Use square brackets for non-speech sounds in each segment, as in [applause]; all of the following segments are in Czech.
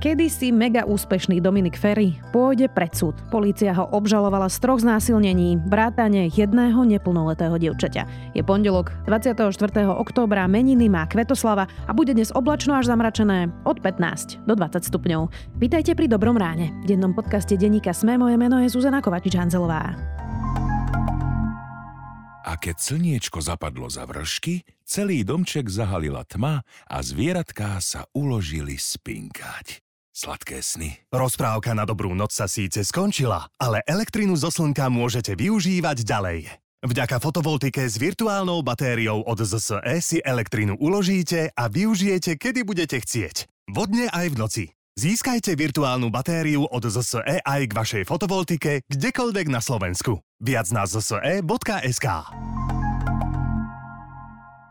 Kedy si mega úspešný Dominik Ferry pôjde pred súd. Polícia ho obžalovala z troch znásilnení, vrátane jedného neplnoletého dievčaťa. Je pondelok 24. októbra, meniny má Kvetoslava a bude dnes oblačno až zamračené od 15 do 20 stupňov. Vítajte pri Dobrom ráne. V dennom podcaste denníka Sme moje meno je Zuzana Kovačič-Hanzelová. A keď slniečko zapadlo za vršky, celý domček zahalila tma a zvieratká sa uložili spinkať. Sladké sny. Rozprávka na dobrú noc sa síce skončila, ale elektrinu zo slnka môžete využívať ďalej. Vďaka fotovoltike s virtuálnou batériou od ZSE si elektrinu uložíte a využijete, kedy budete chcieť. Vodne aj v noci. Získajte virtuálnu batériu od ZSE aj k vašej fotovoltike kdekoľvek na Slovensku. Viac na zse.sk.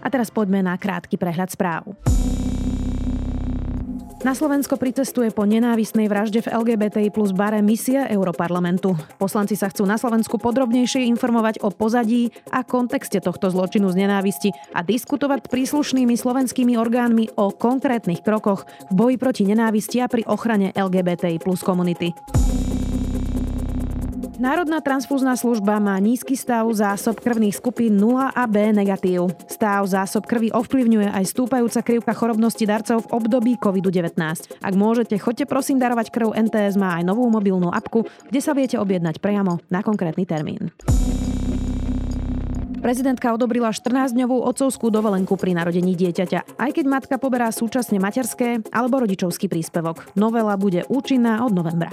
A teraz poďme na krátky prehľad správ. Na Slovensko pricestuje po nenávistnej vražde v LGBTI plus bare misia Europarlamentu. Poslanci sa chcú na Slovensku podrobnejšie informovať o pozadí a kontexte tohto zločinu z nenávisti a diskutovať príslušnými slovenskými orgánmi o konkrétnych krokoch v boji proti nenávisti a pri ochrane LGBTI plus komunity. Národná transfúzna služba má nízky stav zásob krvných skupín 0 a B negatív. Stav zásob krvi ovplyvňuje aj stúpajúca krivka chorobnosti darcov v období COVID-19. Ak môžete, choďte prosím darovať krv. NTS má aj novú mobilnú apku, kde sa viete objednať priamo na konkrétny termín. Prezidentka odobrila 14-dňovú otcovskú dovolenku pri narodení dieťaťa, aj keď matka poberá súčasne materské alebo rodičovský príspevok. Novela bude účinná od novembra.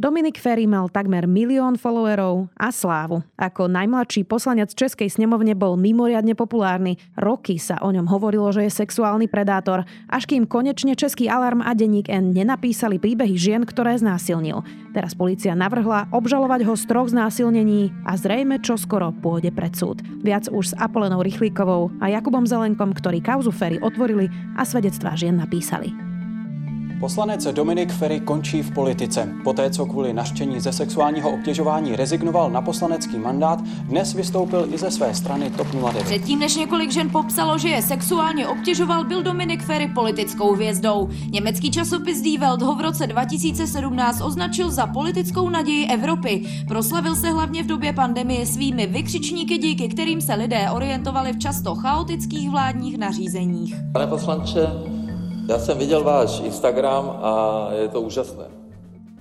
Dominik Ferry mal takmer milión followerov a slávu. Ako najmladší poslanec Českej snemovne bol mimoriadne populárny. Roky sa o ňom hovorilo, že je sexuálny predátor, až kým konečne Český alarm a denník N nenapísali príbehy žien, ktoré znásilnil. Teraz policia navrhla obžalovať ho z troch znásilnení a zrejme čoskoro pôjde pred súd. Viac už s Apolenou Rychlíkovou a Jakubom Zelenkom, ktorí kauzu Ferry otvorili a svedectvá žien napísali. Poslanec Dominik Ferry končí v politice. Poté, co kvůli naštění ze sexuálního obtěžování rezignoval na poslanecký mandát, dnes vystoupil i ze své strany TOP 09. Předtím, než několik žen popsalo, že je sexuálně obtěžoval, byl Dominik Ferry politickou hvězdou. Německý časopis Die Welt ho v roce 2017 označil za politickou naději Evropy. Proslavil se hlavně v době pandemie svými vykřičníky, díky kterým se lidé orientovali v často chaotických vládních nařízeních. Pane poslanče, já jsem viděl váš Instagram a je to úžasné.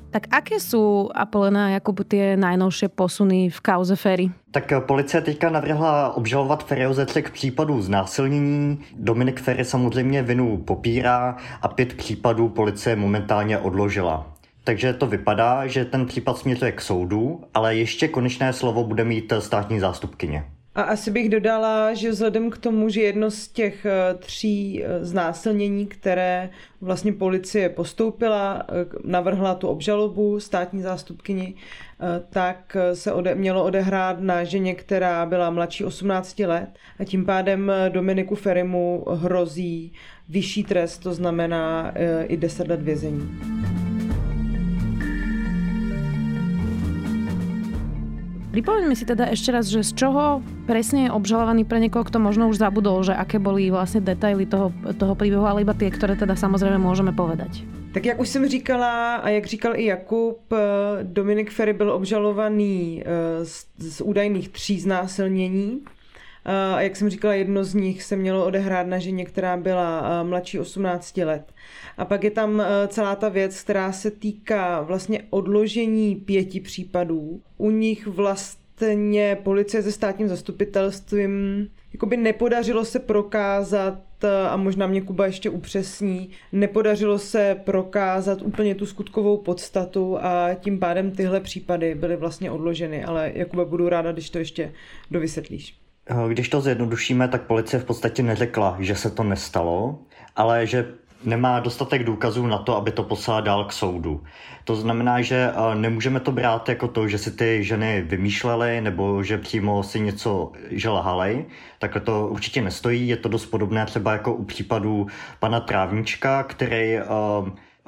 Tak aké sú, Apolena Jakub, tie najnovšie posuny v kauze Ferry? Tak policie teďka navrhla obžalovat Ferryho ze třech případů znásilnění. Dominik Ferry samozřejmě vinu popírá a pět případů policie momentálně odložila. Takže to vypadá, že ten případ směřuje k soudu, ale ještě konečné slovo bude mít státní zástupkyně. A asi bych dodala, že vzhledem k tomu, že jedno z těch eh, tří eh, znásilnění, které vlastně policie postoupila, eh, navrhla tu obžalobu státní zástupkyni, tak se ode, mělo odehrát na ženě, která byla mladší 18 let a tím pádem Dominiku Ferimu hrozí vyšší trest, to znamená i 10 let vězení. Pripomeňme si teda ešte raz, že z čoho presne je obžalovaný pre niekoho, kto možno už zabudol, že aké boli vlastne detaily toho, toho príbehu, ale iba tie, ktoré teda samozrejme môžeme povedať. Tak jak už jsem říkala a jak říkal i Jakub, eh, Dominik Ferry byl obžalovaný eh, z, z údajných tří znásilnění. A jak jsem říkala, jedno z nich se mělo odehrát na ženě, která byla mladší 18 let. A pak je tam celá ta věc, která se týká vlastně odložení pěti případů. U nich vlastně policie se státním zastupitelstvím jakoby nepodařilo se prokázat a možná mě Kuba ještě upřesní, nepodařilo se prokázat úplně tu skutkovou podstatu a tím pádem tyhle případy byly vlastně odloženy, ale Jakuba budu ráda, když to ještě dovysvětlíš. Když to zjednodušíme, tak policie v podstatě neřekla, že se to nestalo, ale že nemá dostatek důkazů na to, aby to poslala dál k soudu. To znamená, že nemůžeme to brát jako to, že si ty ženy vymýšlely nebo že přímo si něco že. Tak to určitě nestojí. Je to dost podobné třeba jako u případu pana Trávnička, který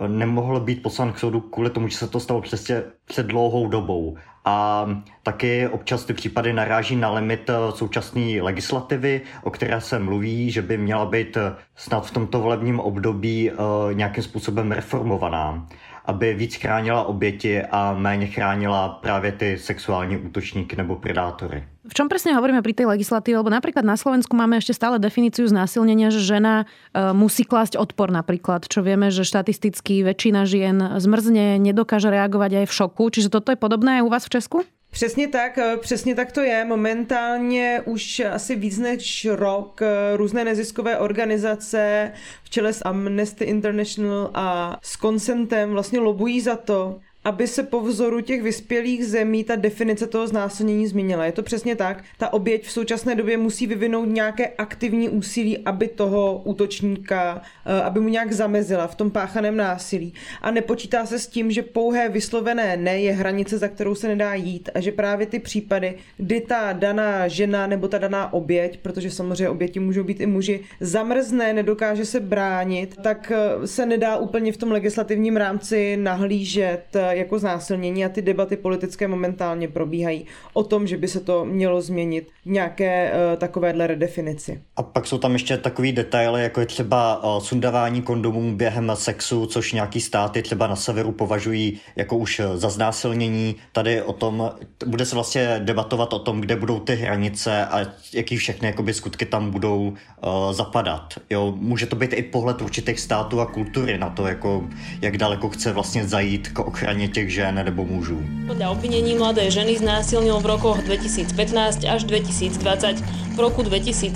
nemohl být poslán k soudu kvůli tomu, že se to stalo přesně před dlouhou dobou. A taky občas ty případy naráží na limit eh, současné legislativy, o které se mluví, že by měla být eh, snad v tomto volebním období eh, nějakým způsobem reformovaná aby víc chránila oběti a méně chránila právě ty sexuální útočníky nebo predátory. V čom presne hovoríme pri tej legislatíve? Lebo napríklad na Slovensku máme ešte stále definíciu znásilnenia, že žena e, musí klásť odpor napríklad, čo vieme, že štatisticky väčšina žien zmrzne, nedokáže reagovať aj v šoku. Čiže toto je podobné aj u vás v Česku? Přesně tak, eh, přesně tak to je. Momentálně už asi víc než rok eh, různé neziskové organizace v čele s Amnesty International a s Consentem vlastně lobují za to, aby se po vzoru těch vyspělých zemí ta definice toho znásilnění změnila. Je to přesně tak. Ta oběť v současné době musí vyvinout nějaké aktivní úsilí, aby toho útočníka, eh, aby mu nějak zamezila v tom páchaném násilí. A nepočítá se s tím, že pouhé vyslovené ne je hranice, za kterou se nedá jít a že právě ty případy, kdy ta daná žena nebo ta daná oběť, protože samozřejmě oběti můžou být i muži, zamrzne, nedokáže se bránit, tak eh, se nedá úplně v tom legislativním rámci nahlížet jako znásilnění a ty debaty politické momentálně probíhají o tom, že by se to mělo změnit v nějaké uh, takovéhle redefinici. A pak jsou tam ještě takový detaily, jako je třeba uh, sundavání kondomů během sexu, což nějaký státy třeba na severu považují jako už eh, za znásilnění. Tady o tom bude se vlastně debatovat o tom, kde budou ty hranice a jaký všechny jakoby, skutky tam budou uh, zapadat. Jo, může to být i pohled určitých států a kultury na to, jako, jak daleko chce vlastně zajít k ochraně ohľadne těch žen nebo mužů. Podľa obvinení mladé ženy znásilnil v rokoch 2015 až 2020. V roku 2017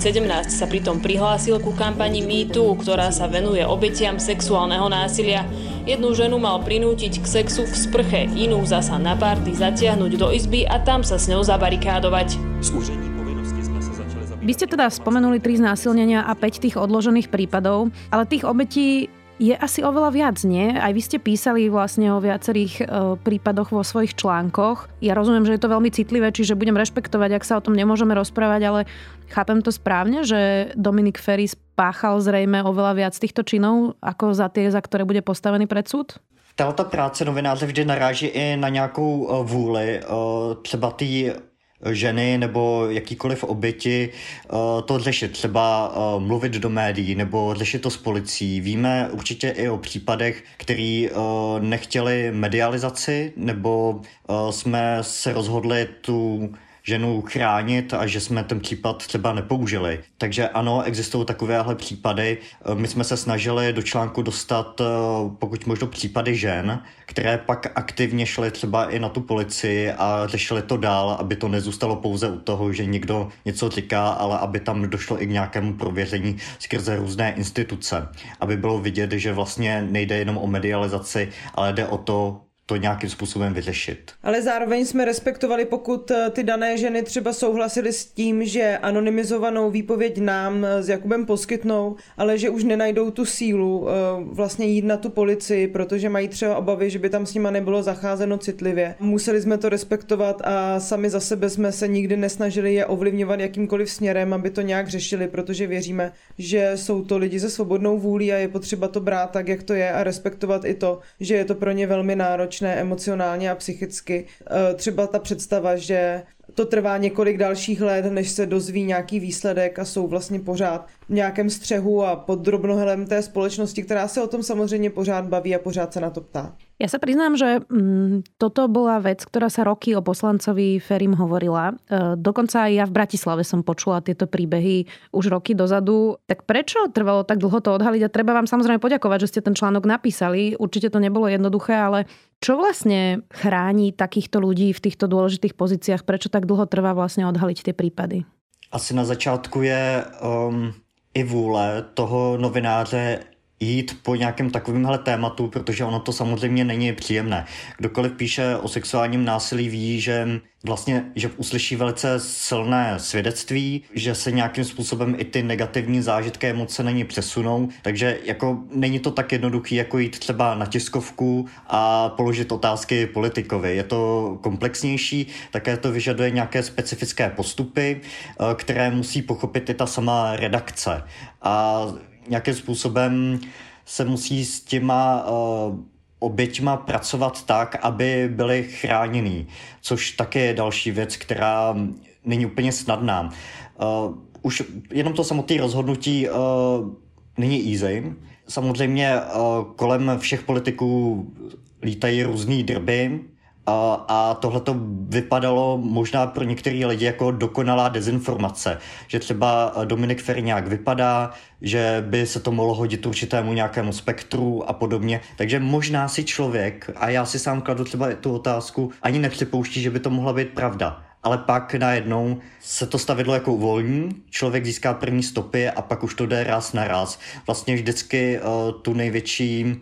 sa pritom prihlásil ku kampani MeToo, ktorá sa venuje obetiam sexuálneho násilia. Jednu ženu mal prinútiť k sexu v sprche, inú zasa na párty zatiahnuť do izby a tam sa s ňou zabarikádovať. Z vy ste teda spomenuli tri znásilnenia a 5 tých odložených prípadov, ale tých obetí je asi oveľa viac, nie? Aj vy ste písali vlastne o viacerých e, prípadoch vo svojich článkoch. Ja rozumiem, že je to veľmi citlivé, čiže budem rešpektovať, ak sa o tom nemôžeme rozprávať, ale chápem to správne, že Dominik Ferry spáchal zrejme oveľa viac týchto činov, ako za tie, za ktoré bude postavený pred súd? Tato práce novináře vždy naráží i na nějakou e, vůli, e, třeba ty ženy nebo jakýkoliv oběti eh, to řešit, třeba eh, mluvit do médií nebo řešit to s policií. Víme určitě i o případech, který eh, nechtěli medializaci nebo jsme se rozhodli tu ženu chránit a že jsme ten případ třeba nepoužili. Takže ano, existují takovéhle případy. My jsme se snažili do článku dostat pokud možno případy žen, které pak aktivně šly třeba i na tu policii a řešili to dál, aby to nezůstalo pouze u toho, že někdo něco říká, ale aby tam došlo i k nějakému prověření skrze různé instituce. Aby bylo vidět, že vlastně nejde jenom o medializaci, ale jde o to, to nějakým způsobem vyřešit. Ale zároveň jsme respektovali, pokud eh, ty dané ženy třeba souhlasily s tím, že anonymizovanou výpověď nám eh, s Jakubem poskytnou, ale že už nenajdou tu sílu eh, vlastně jít na tu policii, protože mají třeba obavy, že by tam s nima nebylo zacházeno citlivě. Museli jsme to respektovat a sami za sebe jsme se nikdy nesnažili je ovlivňovat jakýmkoliv směrem, aby to nějak řešili, protože věříme, že jsou to lidi se svobodnou vůlí a je potřeba to brát tak, jak to je a respektovat i to, že je to pro ně velmi náročné náročné emocionálně a psychicky. E, třeba ta představa, že to trvá několik dalších let, než se dozví nějaký výsledek a jsou vlastně pořád nějakém střehu a pod drobnohelem té společnosti, která se o tom samozřejmě pořád baví a pořád se na to ptá. Ja sa priznám, že mm, toto bola vec, ktorá sa roky o poslancovi Ferim hovorila. E, dokonca aj ja v Bratislave som počula tieto príbehy už roky dozadu. Tak prečo trvalo tak dlho to odhaliť? A treba vám samozrejme poďakovať, že ste ten článok napísali. Určite to nebolo jednoduché, ale čo vlastne chráni takýchto ľudí v týchto dôležitých pozíciách? Prečo tak dlho trvá vlastne odhaliť tie prípady? Asi na začátku je um, i vůle toho novináře jít po nějakém takovémhle tématu, protože ono to samozřejmě není příjemné. Kdokoliv píše o sexuálním násilí ví, že vlastně, že uslyší velice silné svědectví, že se nějakým způsobem i ty negativní zážitky emoce není přesunou, takže jako není to tak jednoduchý, jako jít třeba na tiskovku a položit otázky politikovi. Je to komplexnější, také to vyžaduje nějaké specifické postupy, eh, které musí pochopit i ta sama redakce. A nějakým způsobem se musí s těma uh, oběťma pracovat tak, aby byly chráněný, což také je další věc, která není úplně snadná. Uh, už jenom to samotné rozhodnutí uh, není easy. Samozřejmě uh, kolem všech politiků lítají různé drby, a, a tohle to vypadalo možná pro některé lidi jako dokonalá dezinformace, že třeba Dominik Ferry nějak vypadá, že by se to mohlo hodit určitému nějakému spektru a podobně. Takže možná si člověk, a já si sám kladu třeba tu otázku, ani nepřipouští, že by to mohla být pravda. Ale pak najednou se to stavidlo jako uvolní, člověk získá první stopy a pak už to jde raz na raz. Vlastně vždycky uh, tu největší Eh,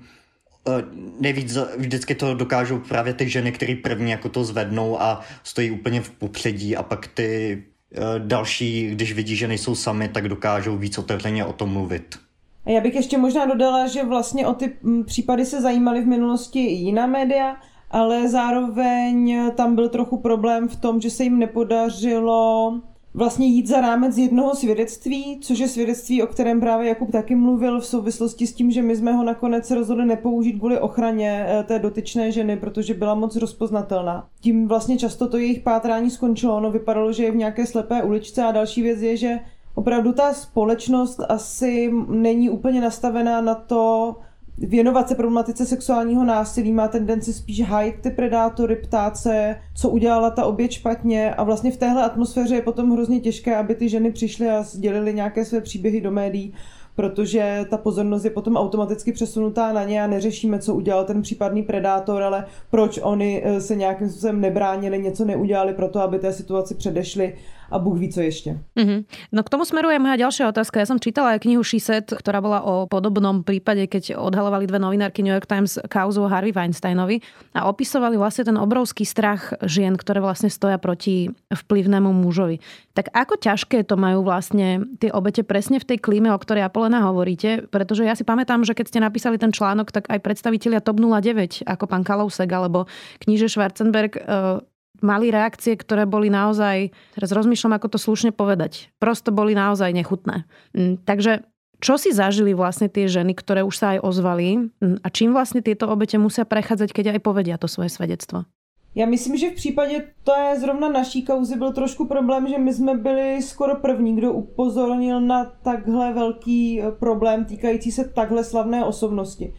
nejvíc vždycky to dokážou právě ty ženy, které první jako to zvednou a stojí úplně v popředí a pak ty eh, další, když vidí, že nejsou sami, tak dokážou víc otevřeně o tom mluvit. Já bych ještě možná dodala, že vlastně o ty mm, případy se zajímaly v minulosti i jiná média, ale zároveň tam byl trochu problém v tom, že se jim nepodařilo vlastně jít za rámec jednoho svědectví, což je svědectví, o kterém právě Jakub taky mluvil v souvislosti s tím, že my jsme ho nakonec rozhodli nepoužít kvůli ochraně eh, té dotyčné ženy, protože byla moc rozpoznatelná. Tím vlastně často to jejich pátrání skončilo, ono vypadalo, že je v nějaké slepé uličce a další věc je, že opravdu ta společnost asi není úplně nastavená na to, věnovat se problematice sexuálního násilí, má tendenci spíš hájit ty predátory, ptát se, co udělala ta oběť špatně. A vlastně v téhle atmosféře je potom hrozně těžké, aby ty ženy přišly a sdělily nějaké své příběhy do médií, protože ta pozornost je potom automaticky přesunutá na ně a neřešíme, co udělal ten případný predátor, ale proč oni eh, se nějakým způsobem nebránili, něco neudělali pro to, aby té situaci předešli a Bůh ví, co ještě. Mm-hmm. No k tomu smeruje moja ďalšia otázka. Ja som čítala aj knihu Šiset, ktorá bola o podobnom prípade, keď odhalovali dve novinárky New York Times kauzu Harvey Weinsteinovi a opisovali vlastne ten obrovský strach žien, ktoré vlastne stoja proti vplyvnému mužovi. Tak ako ťažké to majú vlastne tie obete presne v tej klíme, o ktorej Apolena hovoríte? Pretože ja si pamätám, že keď ste napísali ten článok, tak aj predstavitelia TOP 09, ako pán Kalousek alebo kníže Schwarzenberg, eh, mali reakcie, ktoré boli naozaj, teraz rozmýšľam, ako to slušne povedať, prosto boli naozaj nechutné. Mm, takže čo si zažili vlastne tie ženy, ktoré už sa aj ozvali mm, a čím vlastne tieto obete musia prechádzať, keď aj povedia to svoje svedectvo? Já myslím, že v případě to je zrovna naší kauzy byl trošku problém, že my jsme byli skoro první, kdo upozornil na takhle velký eh, problém týkající se takhle slavné osobnosti.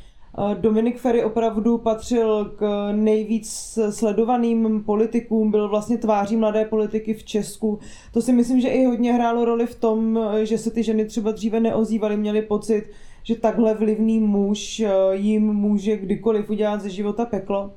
Dominik Ferry opravdu patřil k nejvíc sledovaným politikům, byl vlastně tváří mladé politiky v Česku. To si myslím, že i hodně hrálo roli v tom, že se ty ženy třeba dříve neozývaly, měli pocit, že takhle vlivný muž eh, jim může kdykoliv udělat ze života peklo.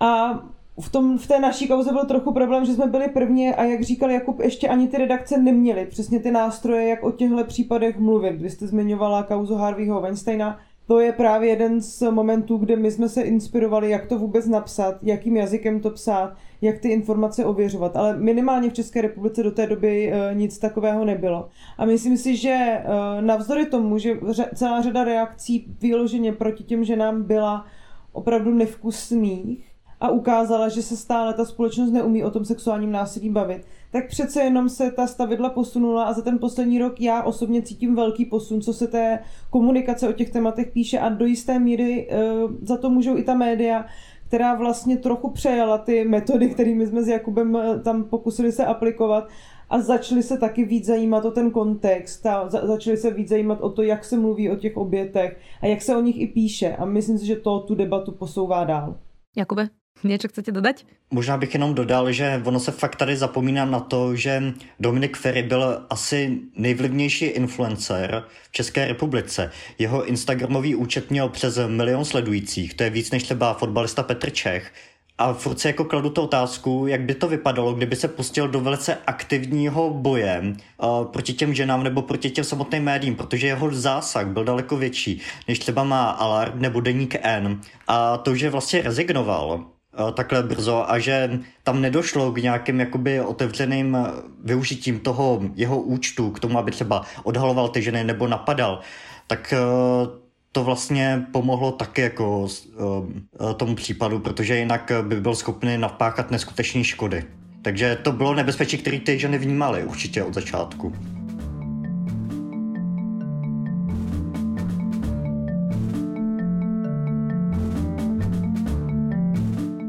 A v, tom, v té naší kauze byl trochu problém, že jsme byli první a jak říkal Jakub, ještě ani ty redakce neměly přesně ty nástroje, jak o těchto případech mluvit. Vy jste zmiňovala kauzu Harveyho Weinsteina, to je právě jeden z momentů, kde my jsme se inspirovali, jak to vůbec napsat, jakým jazykem to psát, jak ty informace ověřovat. Ale minimálně v České republice do té doby e, nic takového nebylo. A myslím si, že e, navzdory tomu, že celá řada reakcí vyloženě proti těm ženám byla opravdu nevkusných a ukázala, že se stále ta společnost neumí o tom sexuálním násilí bavit, tak přece jenom se ta stavidla posunula a za ten poslední rok já osobně cítím velký posun, co se té komunikace o těch tématech píše a do jisté míry uh, za to můžou i ta média, která vlastně trochu přejala ty metody, kterými jsme s Jakubem eh, tam pokusili se aplikovat a začali se taky víc zajímat o ten kontext a za, začali se víc zajímat o to, jak se mluví o těch obětech a jak se o nich i píše a myslím si, že to tu debatu posouvá dál. Jakube? Něco chcete dodat? Možná bych jenom dodal, že ono se fakt tady zapomíná na to, že Dominik Ferry byl asi nejvlivnější influencer v České republice. Jeho Instagramový účet měl přes milion sledujících, to je víc než třeba fotbalista Petr Čech. A furt si jako kladu tu otázku, jak by to vypadalo, kdyby se pustil do velice aktivního boje uh, proti těm ženám nebo proti těm samotným médiím, protože jeho zásah byl daleko větší, než třeba má Alarm nebo Deník N. A to, že vlastně rezignoval, takhle brzo a že tam nedošlo k nějakým jakoby otevřeným využitím toho jeho účtu k tomu, aby třeba odhaloval ty ženy nebo napadal, tak uh, to vlastně pomohlo taky jako tomu případu, protože jinak by byl schopný napáchat neskutečné škody. Takže to bylo nebezpečí, které ty ženy vnímaly určitě od začátku.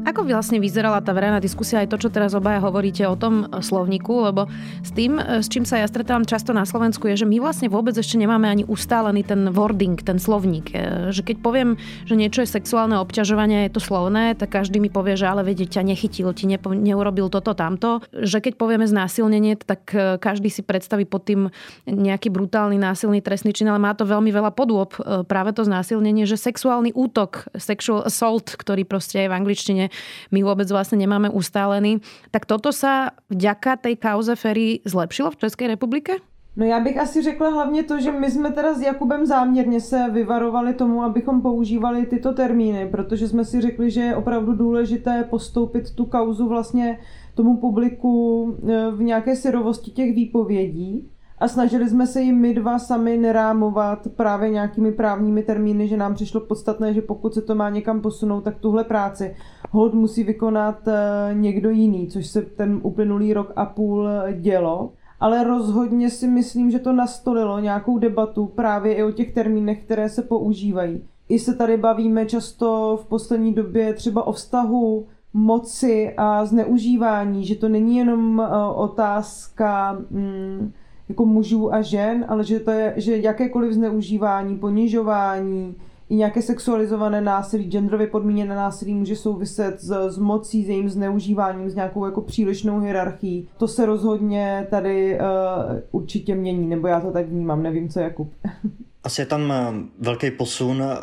Ako vlastne vyzerala tá verejná diskusia aj to, čo teraz obaja hovoríte o tom slovníku, lebo s tým, s čím sa ja stretávam často na Slovensku, je, že my vlastne vôbec ešte nemáme ani ustálený ten wording, ten slovník. E, že keď poviem, že niečo je sexuálne obťažovanie, je to slovné, tak každý mi povie, že ale vedieť ťa nechytil, ti ne, neurobil toto, tamto. Že keď povieme znásilnenie, tak e, každý si predstaví pod tým nejaký brutálny násilný trestný čin, ale má to veľmi veľa podôb. E, práve to znásilnenie, že sexuálny útok, sexual assault, ktorý proste je v angličtine my vôbec vlastne nemáme ustálený. Tak toto sa vďaka tej kauze Ferry zlepšilo v České republike? No já bych asi řekla hlavně to, že my jsme teda s Jakubem záměrně se vyvarovali tomu, abychom používali tyto termíny, protože jsme si řekli, že je opravdu důležité postoupit tu kauzu vlastně tomu publiku e, v nějaké syrovosti těch výpovědí a snažili jsme se jim my dva sami nerámovat právě nějakými právními termíny, že nám přišlo podstatné, že pokud se to má někam posunout, tak tuhle práci hold musí vykonat eh, někdo jiný, což se ten uplynulý rok a půl dělo. Ale rozhodně si myslím, že to nastolilo nějakou debatu právě i o těch termínech, které se používají. I se tady bavíme často v poslední době třeba o vztahu moci a zneužívání, že to není jenom eh, otázka mm, jako mužů a žen, ale že to je, že jakékoliv zneužívání, ponižování, i nějaké sexualizované násilí, genderově podmíněné násilí může souviset s, s mocí, s jejím zneužíváním, s nějakou jako přílišnou hierarchií. To se rozhodně tady uh, určitě mění, nebo já to tak vnímám, nevím co Jakub. [laughs] Asi je tam eh, velký posun eh,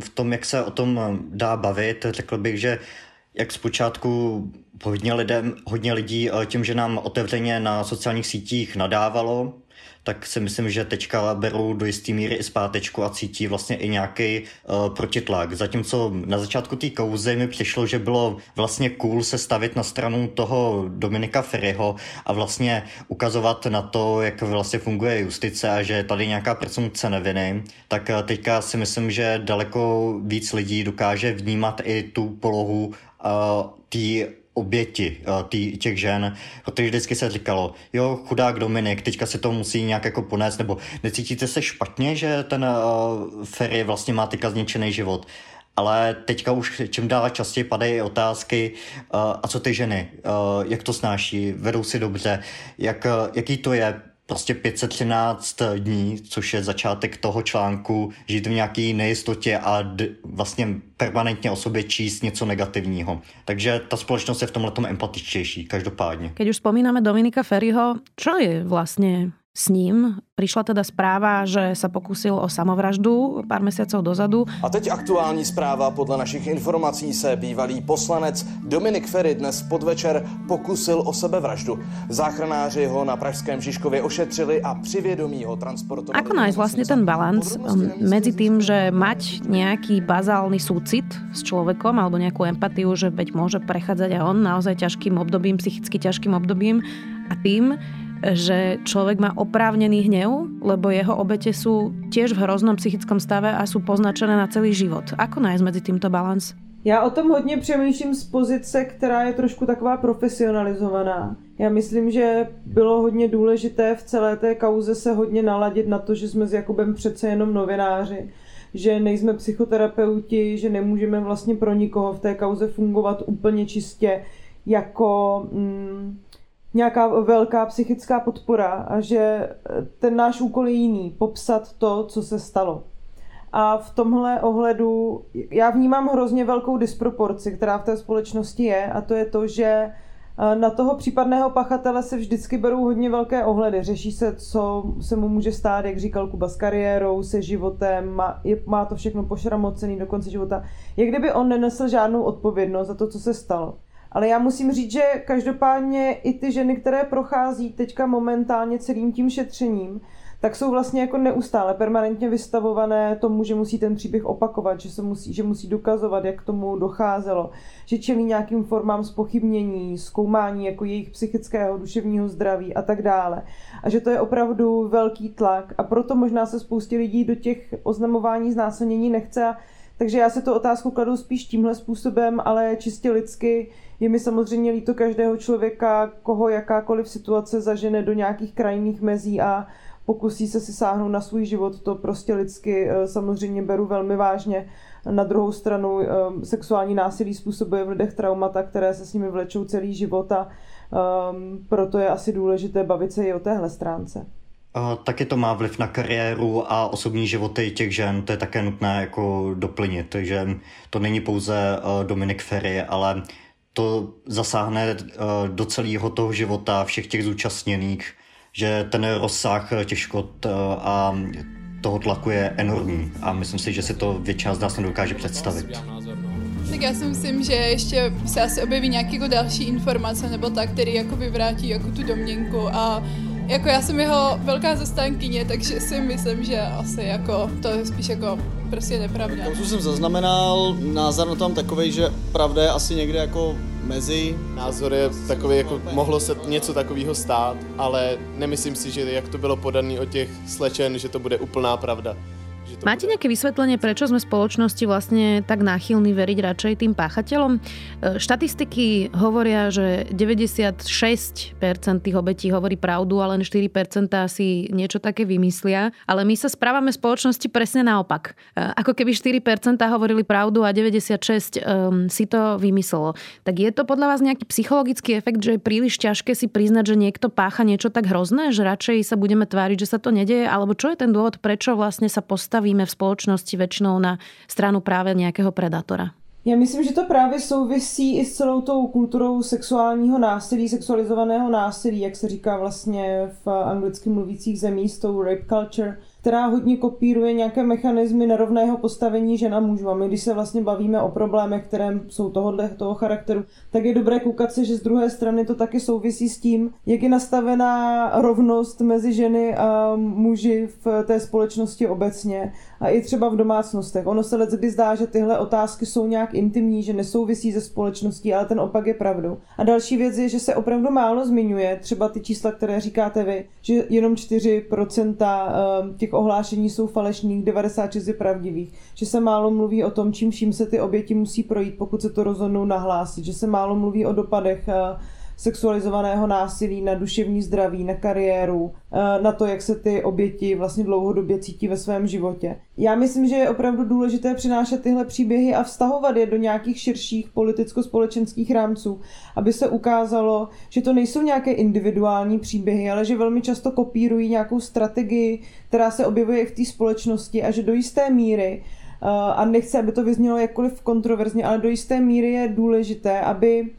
v tom, jak se o tom dá bavit. Řekl bych, že jak zpočátku hodně, lidem, hodně lidí tím, že nám otevřeně na sociálních sítích nadávalo, tak si myslím, že teďka berou do jisté míry i zpátečku a cítí vlastně i nějaký uh, protitlak. Zatímco na začátku té kauzy mi přišlo, že bylo vlastně cool se stavit na stranu toho Dominika Ferryho a vlastně ukazovat na to, jak vlastně funguje justice a že je tady nějaká presumpce neviny, tak uh, teďka si myslím, že daleko víc lidí dokáže vnímat i tu polohu uh, té oběti uh, tý, těch žen, protože vždycky se říkalo, jo, chudák Dominik, teďka se to musí nějak jako ponést, nebo necítíte se špatně, že ten uh, Ferry vlastně má teďka zničený život. Ale teďka už čím dál častěji padají otázky, uh, a co ty ženy, uh, jak to snáší, vedou si dobře, jak, uh, jaký to je prostě 513 dní, což je začátek toho článku, žít v nějaké nejistotě a d- vlastně permanentně o sobě číst něco negativního. Takže ta společnost je v tomhle empatičtější, každopádně. Keď už spomínáme Dominika Ferryho, čo je vlastně s ním. Prišla teda správa, že sa pokusil o samovraždu pár mesiacov dozadu. A teď aktuální zpráva. Podle našich informací se bývalý poslanec Dominik Ferry dnes podvečer pokusil o sebevraždu. Záchranáři ho na Pražském Žižkově ošetřili a při vědomí ho transportovali... Ako nájsť vlastne ten balans um, medzi tým, že mať nejaký bazálny súcit s človekom alebo nejakú empatiu, že veď môže prechádzať aj on naozaj ťažkým obdobím, psychicky ťažkým obdobím a tým, že človek má oprávnený hnev, lebo jeho obete sú tiež v hroznom psychickom stave a sú poznačené na celý život. Ako nájsť mezi týmto balans? Já o tom hodně přemýšlím z pozice, která je trošku taková profesionalizovaná. Já myslím, že bylo hodně důležité v celé té kauze se hodně naladit na to, že jsme s Jakubem přece jenom novináři, že nejsme psychoterapeuti, že nemůžeme vlastně pro nikoho v té kauze fungovat úplně čistě jako mm, nějaká velká psychická podpora a že ten náš úkol je jiný, popsat to, co se stalo. A v tomhle ohledu já vnímám hrozně velkou disproporci, která v té společnosti je a to je to, že Na toho případného pachatele se vždycky berou hodně velké ohledy. Řeší se, co se mu může stát, jak říkal Kuba, s kariérou, se životem, má, je, má to všechno pošramocený do konce života. Jak kdyby on nenesl žádnou odpovědnost za to, co se stalo. Ale já musím říct, že každopádně i ty ženy, které prochází teďka momentálně celým tím šetřením, tak jsou vlastně jako neustále permanentně vystavované tomu, že musí ten příběh opakovat, že, se musí, že musí dokazovat, jak k tomu docházelo, že čelí nějakým formám spochybnění, zkoumání jako jejich psychického, duševního zdraví a tak dále. A že to je opravdu velký tlak a proto možná se spoustě lidí do těch oznamování znásilnění nechce. Takže já se to otázku kladu spíš tímhle způsobem, ale čistě lidsky je mi samozřejmě líto každého člověka, koho jakákoliv situace zažene do nějakých krajných mezí a pokusí se si sáhnout na svůj život, to prostě lidsky eh, samozřejmě beru velmi vážně. Na druhou stranu eh, sexuální násilí způsobuje v lidech traumata, které se s nimi vlečou celý život a um, proto je asi důležité bavit se i o téhle stránce. Uh, taky to má vliv na kariéru a osobní životy těch žen, to je také nutné jako doplnit, takže to není pouze Dominik Ferry, ale to zasáhne uh, do celého toho života všech těch zúčastněných že ten rozsah těch škod eh, a toho tlaku je enormní a myslím si, že si to většina z nás nedokáže představit. Tak já si myslím, že ještě se asi objeví nějaké další informace nebo tak, který jako vyvrátí jako tu domněnku a jako já jsem jeho velká zastánkyně, takže si myslím, že asi jako to je spíš jako prostě nepravda. Tam jsem zaznamenal názor na tom takový, že pravda je asi někde jako mezi. Názor je takový, jako mohlo se něco takového stát, ale nemyslím si, že jak to bylo podané o těch slečen, že to bude úplná pravda. Máte nejaké vysvetlenie, prečo sme spoločnosti vlastne tak náchylní veriť radšej tým páchateľom? E, štatistiky hovoria, že 96% tých obetí hovorí pravdu a len 4% si niečo také vymyslia, ale my sa správame v spoločnosti presne naopak. E, ako keby 4% hovorili pravdu a 96% um, si to vymyslelo. Tak je to podľa vás nejaký psychologický efekt, že je príliš ťažké si priznať, že niekto pácha niečo tak hrozné, že radšej sa budeme tváriť, že sa to nedeje, alebo čo je ten dôvod, prečo vlastne sa postaví stavíme v společnosti většinou na stranu právě nějakého predátora. Já myslím, že to právě souvisí i s celou tou kulturou sexuálního násilí, sexualizovaného násilí, jak se říká vlastně v anglicky mluvících zemích, s tou rape culture, která hodně kopíruje nějaké mechanismy nerovného postavení žen a mužů. A my, když se vlastně bavíme o problémech, které jsou tohohle, toho charakteru, tak je dobré koukat se, že z druhé strany to taky souvisí s tím, jak je nastavená rovnost mezi ženy a muži v té společnosti obecně a i třeba v domácnostech. Ono se let kdy zdá, že tyhle otázky jsou nějak intimní, že nesouvisí ze společností, ale ten opak je pravdou. A další věc je, že se opravdu málo zmiňuje, třeba ty čísla, které říkáte vy, že jenom 4% ehm, těch ohlášení jsou falešných, 96 je pravdivých, že se málo mluví o tom, čím vším se ty oběti musí projít, pokud se to rozhodnou nahlásit, že se málo mluví o dopadech uh, sexualizovaného násilí na duševní zdraví, na kariéru, eh, na to, jak se ty oběti vlastně dlouhodobě cítí ve svém životě. Já myslím, že je opravdu důležité přinášet tyhle příběhy a vztahovat je do nějakých širších politicko-společenských rámců, aby se ukázalo, že to nejsou nějaké individuální příběhy, ale že velmi často kopírují nějakou strategii, která se objevuje v té společnosti a že do jisté míry eh, a nechci, aby to vyznělo jakkoliv kontroverzně, ale do jisté míry je důležité, aby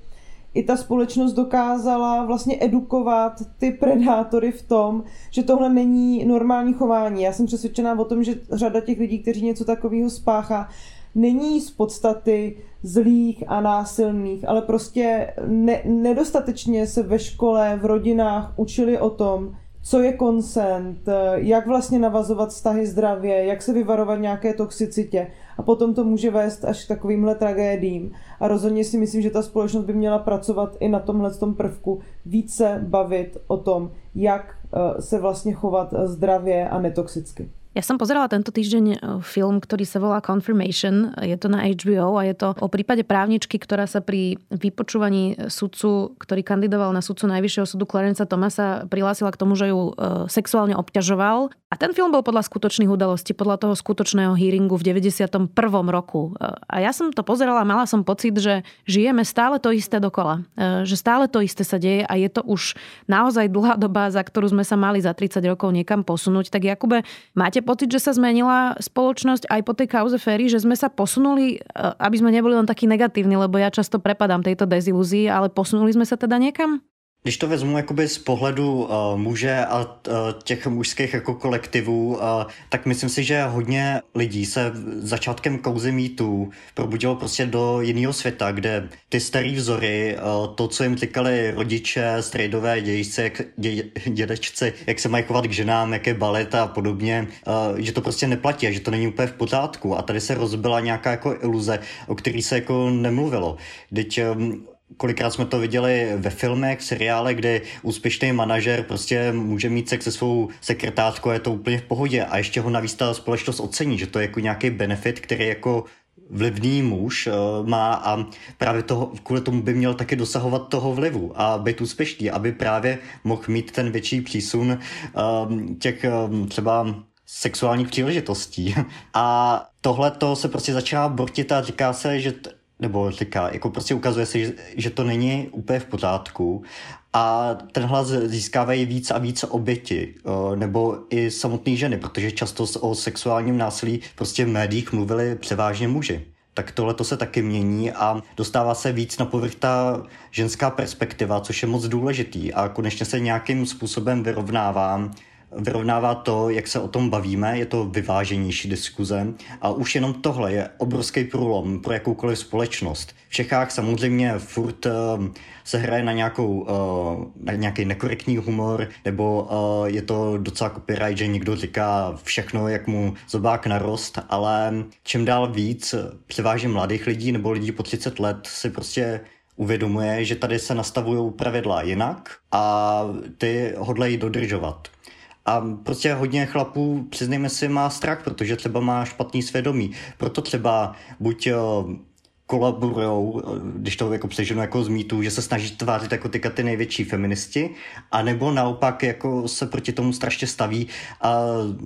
i ta společnost dokázala vlastně edukovat ty predátory v tom, že tohle není normální chování. Já jsem přesvědčená o tom, že řada těch lidí, kteří něco takového spáchá, není z podstaty zlých a násilných, ale prostě ne, nedostatečně se ve škole, v rodinách učili o tom, co je konsent, jak vlastně navazovat vztahy zdravě, jak se vyvarovat nějaké toxicitě. A potom to může vést až k takovýmhle tragédiím. A rozhodně si myslím, že ta společnost by měla pracovat i na tomhle tom prvku, více bavit o tom, jak eh, se vlastně chovat zdravě a netoxicky. Ja som pozerala tento týždeň e, film, ktorý sa volá Confirmation. Je to na HBO a je to o prípade právničky, ktorá sa pri vypočúvaní sudcu, ktorý kandidoval na sudcu Najvyššieho súdu Clarenca Tomasa, prihlásila k tomu, že ju e, sexuálne obťažoval. A ten film bol podľa skutočných udalostí, podľa toho skutočného hearingu v 91. roku. E, a ja som to pozerala mala som pocit, že žijeme stále to isté dokola. Že stále to isté sa deje a je to už naozaj dlhá doba, za ktorú sme sa mali za 30 rokov niekam posunúť. Tak Jakube, máte máte pocit, že sa zmenila spoločnosť aj po tej kauze Ferry, že sme sa posunuli, e, aby sme neboli len takí negatívni, lebo ja často prepadám tejto dezilúzii, ale posunuli sme sa teda niekam? Když to vezmu jakoby z pohledu uh, muže a uh, těch mužských jako kolektivů, uh, tak myslím si, že hodně lidí se začátkem kauzy mýtů probudilo prostě do jiného světa, kde ty staré vzory, uh, to, co jim říkali rodiče, strejdové dějci, jak, dě, dědečci, jak se mají chovat k ženám, jaké balet a podobně, uh, že to prostě neplatí a že to není úplně v pořádku. A tady se rozbila nějaká jako iluze, o který se jako nemluvilo. Teď um, kolikrát jsme to viděli ve filmech, seriálech, kde úspěšný manažer prostě může mít sex se svou sekretářkou a je to úplně v pohodě a ještě ho navíc ta společnost ocení, že to je jako nějaký benefit, který jako vlivný muž uh, má a právě toho, kvůli tomu by měl taky dosahovat toho vlivu a být úspěšný, aby právě mohl mít ten větší přísun um, těch um, třeba sexuálních příležitostí. [laughs] A tohle to se prostě začíná bortit a říká se, že t- nebo říká, jako prostě ukazuje se, že, že to není úplně v pořádku a ten hlas získávají víc a víc oběti, nebo i samotné ženy, protože často o sexuálním násilí prostě v médiích mluvili převážně muži. Tak tohle to se taky mění a dostává se víc na povrch ta ženská perspektiva, což je moc důležitý a konečně se nějakým způsobem vyrovnává vyrovnává to, jak se o tom bavíme, je to vyváženější diskuze a už jenom tohle je obrovský průlom pro jakoukoliv společnost. V Čechách samozřejmě furt uh, se hraje na, nějakou, uh, na nějaký nekorektní humor, nebo uh, je to docela copyright, že někdo říká všechno, jak mu zobák narost, ale čím dál víc převážně mladých lidí nebo lidí po 30 let si prostě uvědomuje, že tady se nastavují pravidla jinak a ty hodlají dodržovat. A prostě hodně chlapů, přiznejme si, má strach, protože třeba má špatný svědomí. Proto třeba buď eh, kolaborujou, eh, když to jako přeženu jako z mýtu, že se snaží tvářit jako tyka ty největší feministi, anebo naopak jako se proti tomu strašně staví a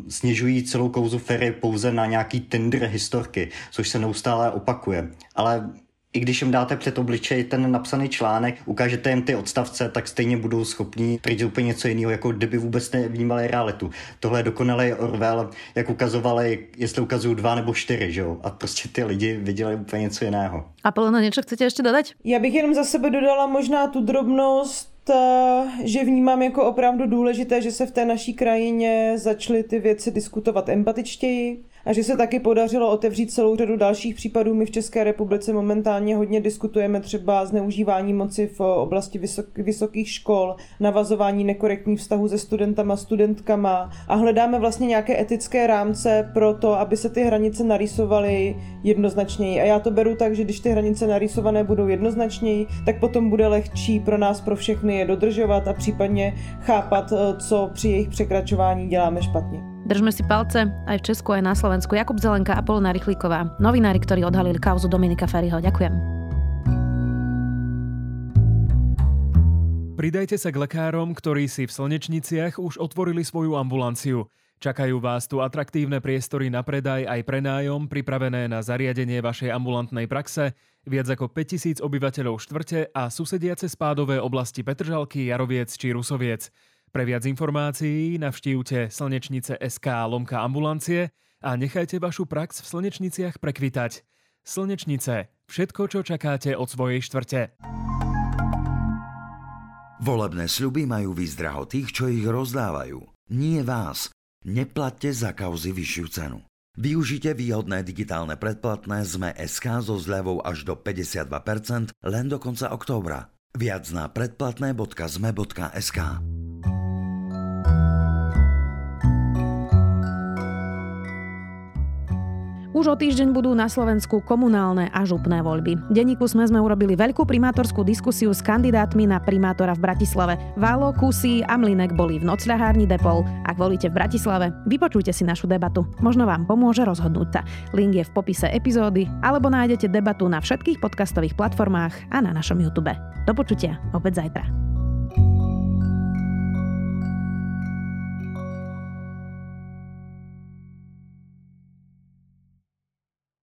snižují celou kouzu Ferry pouze na nějaký Tinder historky, což se neustále opakuje. Ale i když jim dáte před obličej ten napsaný článek, ukážete jim ty odstavce, tak stejně budou schopní tvrdit úplně něco jiného, jako kdyby vůbec nevnímali realitu. Tohle je dokonalý Orwell, jak ukazovali, jestli ukazují dva nebo čtyři, že jo? A prostě ty lidi viděli úplně něco jiného. A Polona, něco chcete ještě dodat? Já bych jenom za sebe dodala možná tu drobnost, eh, že vnímám jako opravdu důležité, že se v té naší krajině začaly ty věci diskutovat empatičtěji, a že se taky podařilo otevřít celou řadu dalších případů. My v České republice momentálně hodně diskutujeme třeba zneužívání moci v oblasti vysok, vysokých škol, navazování nekorektních vztahů se studentama, studentkama a hledáme vlastně nějaké etické rámce pro to, aby se ty hranice narýsovaly jednoznačněji. A já to beru tak, že když ty hranice narýsované budou jednoznačněji, tak potom bude lehčí pro nás, pro všechny je dodržovat a případně chápat, co při jejich překračování děláme špatně. Držme si palce aj v Česku, aj na Slovensku. Jakub Zelenka a Polona Rychlíková, novinári, ktorí odhalili kauzu Dominika Ferryho. Ďakujem. Pridajte sa k lekárom, ktorí si v Slnečniciach už otvorili svoju ambulanciu. Čakajú vás tu atraktívne priestory na predaj aj prenájom, pripravené na zariadenie vašej ambulantnej praxe, viac ako 5000 obyvateľov štvrte a susediace spádové oblasti Petržalky, Jaroviec či Rusoviec. Pre viac informácií navštívte slnečnice SK lomka ambulancie a nechajte vašu prax v slnečniciach prekvitať. Slnečnice. Všetko, čo čakáte od svojej štvrte. Volebné sľuby majú výsť draho tých, čo ich rozdávajú. Nie vás. Neplatte za kauzy vyššiu cenu. Využite výhodné digitálne predplatné ZME SK so zľavou až do 52% len do konca októbra. Viac na predplatné.zme.sk. Už o týždeň budú na Slovensku komunálne a župné voľby. Denníku sme sme urobili veľkú primátorskú diskusiu s kandidátmi na primátora v Bratislave. Válo, Kusí a Mlinek boli v nocľahárni Depol. Ak volíte v Bratislave, vypočujte si našu debatu. Možno vám pomôže rozhodnúť sa. Link je v popise epizódy, alebo nájdete debatu na všetkých podcastových platformách a na našom YouTube. Do počutia opäť zajtra.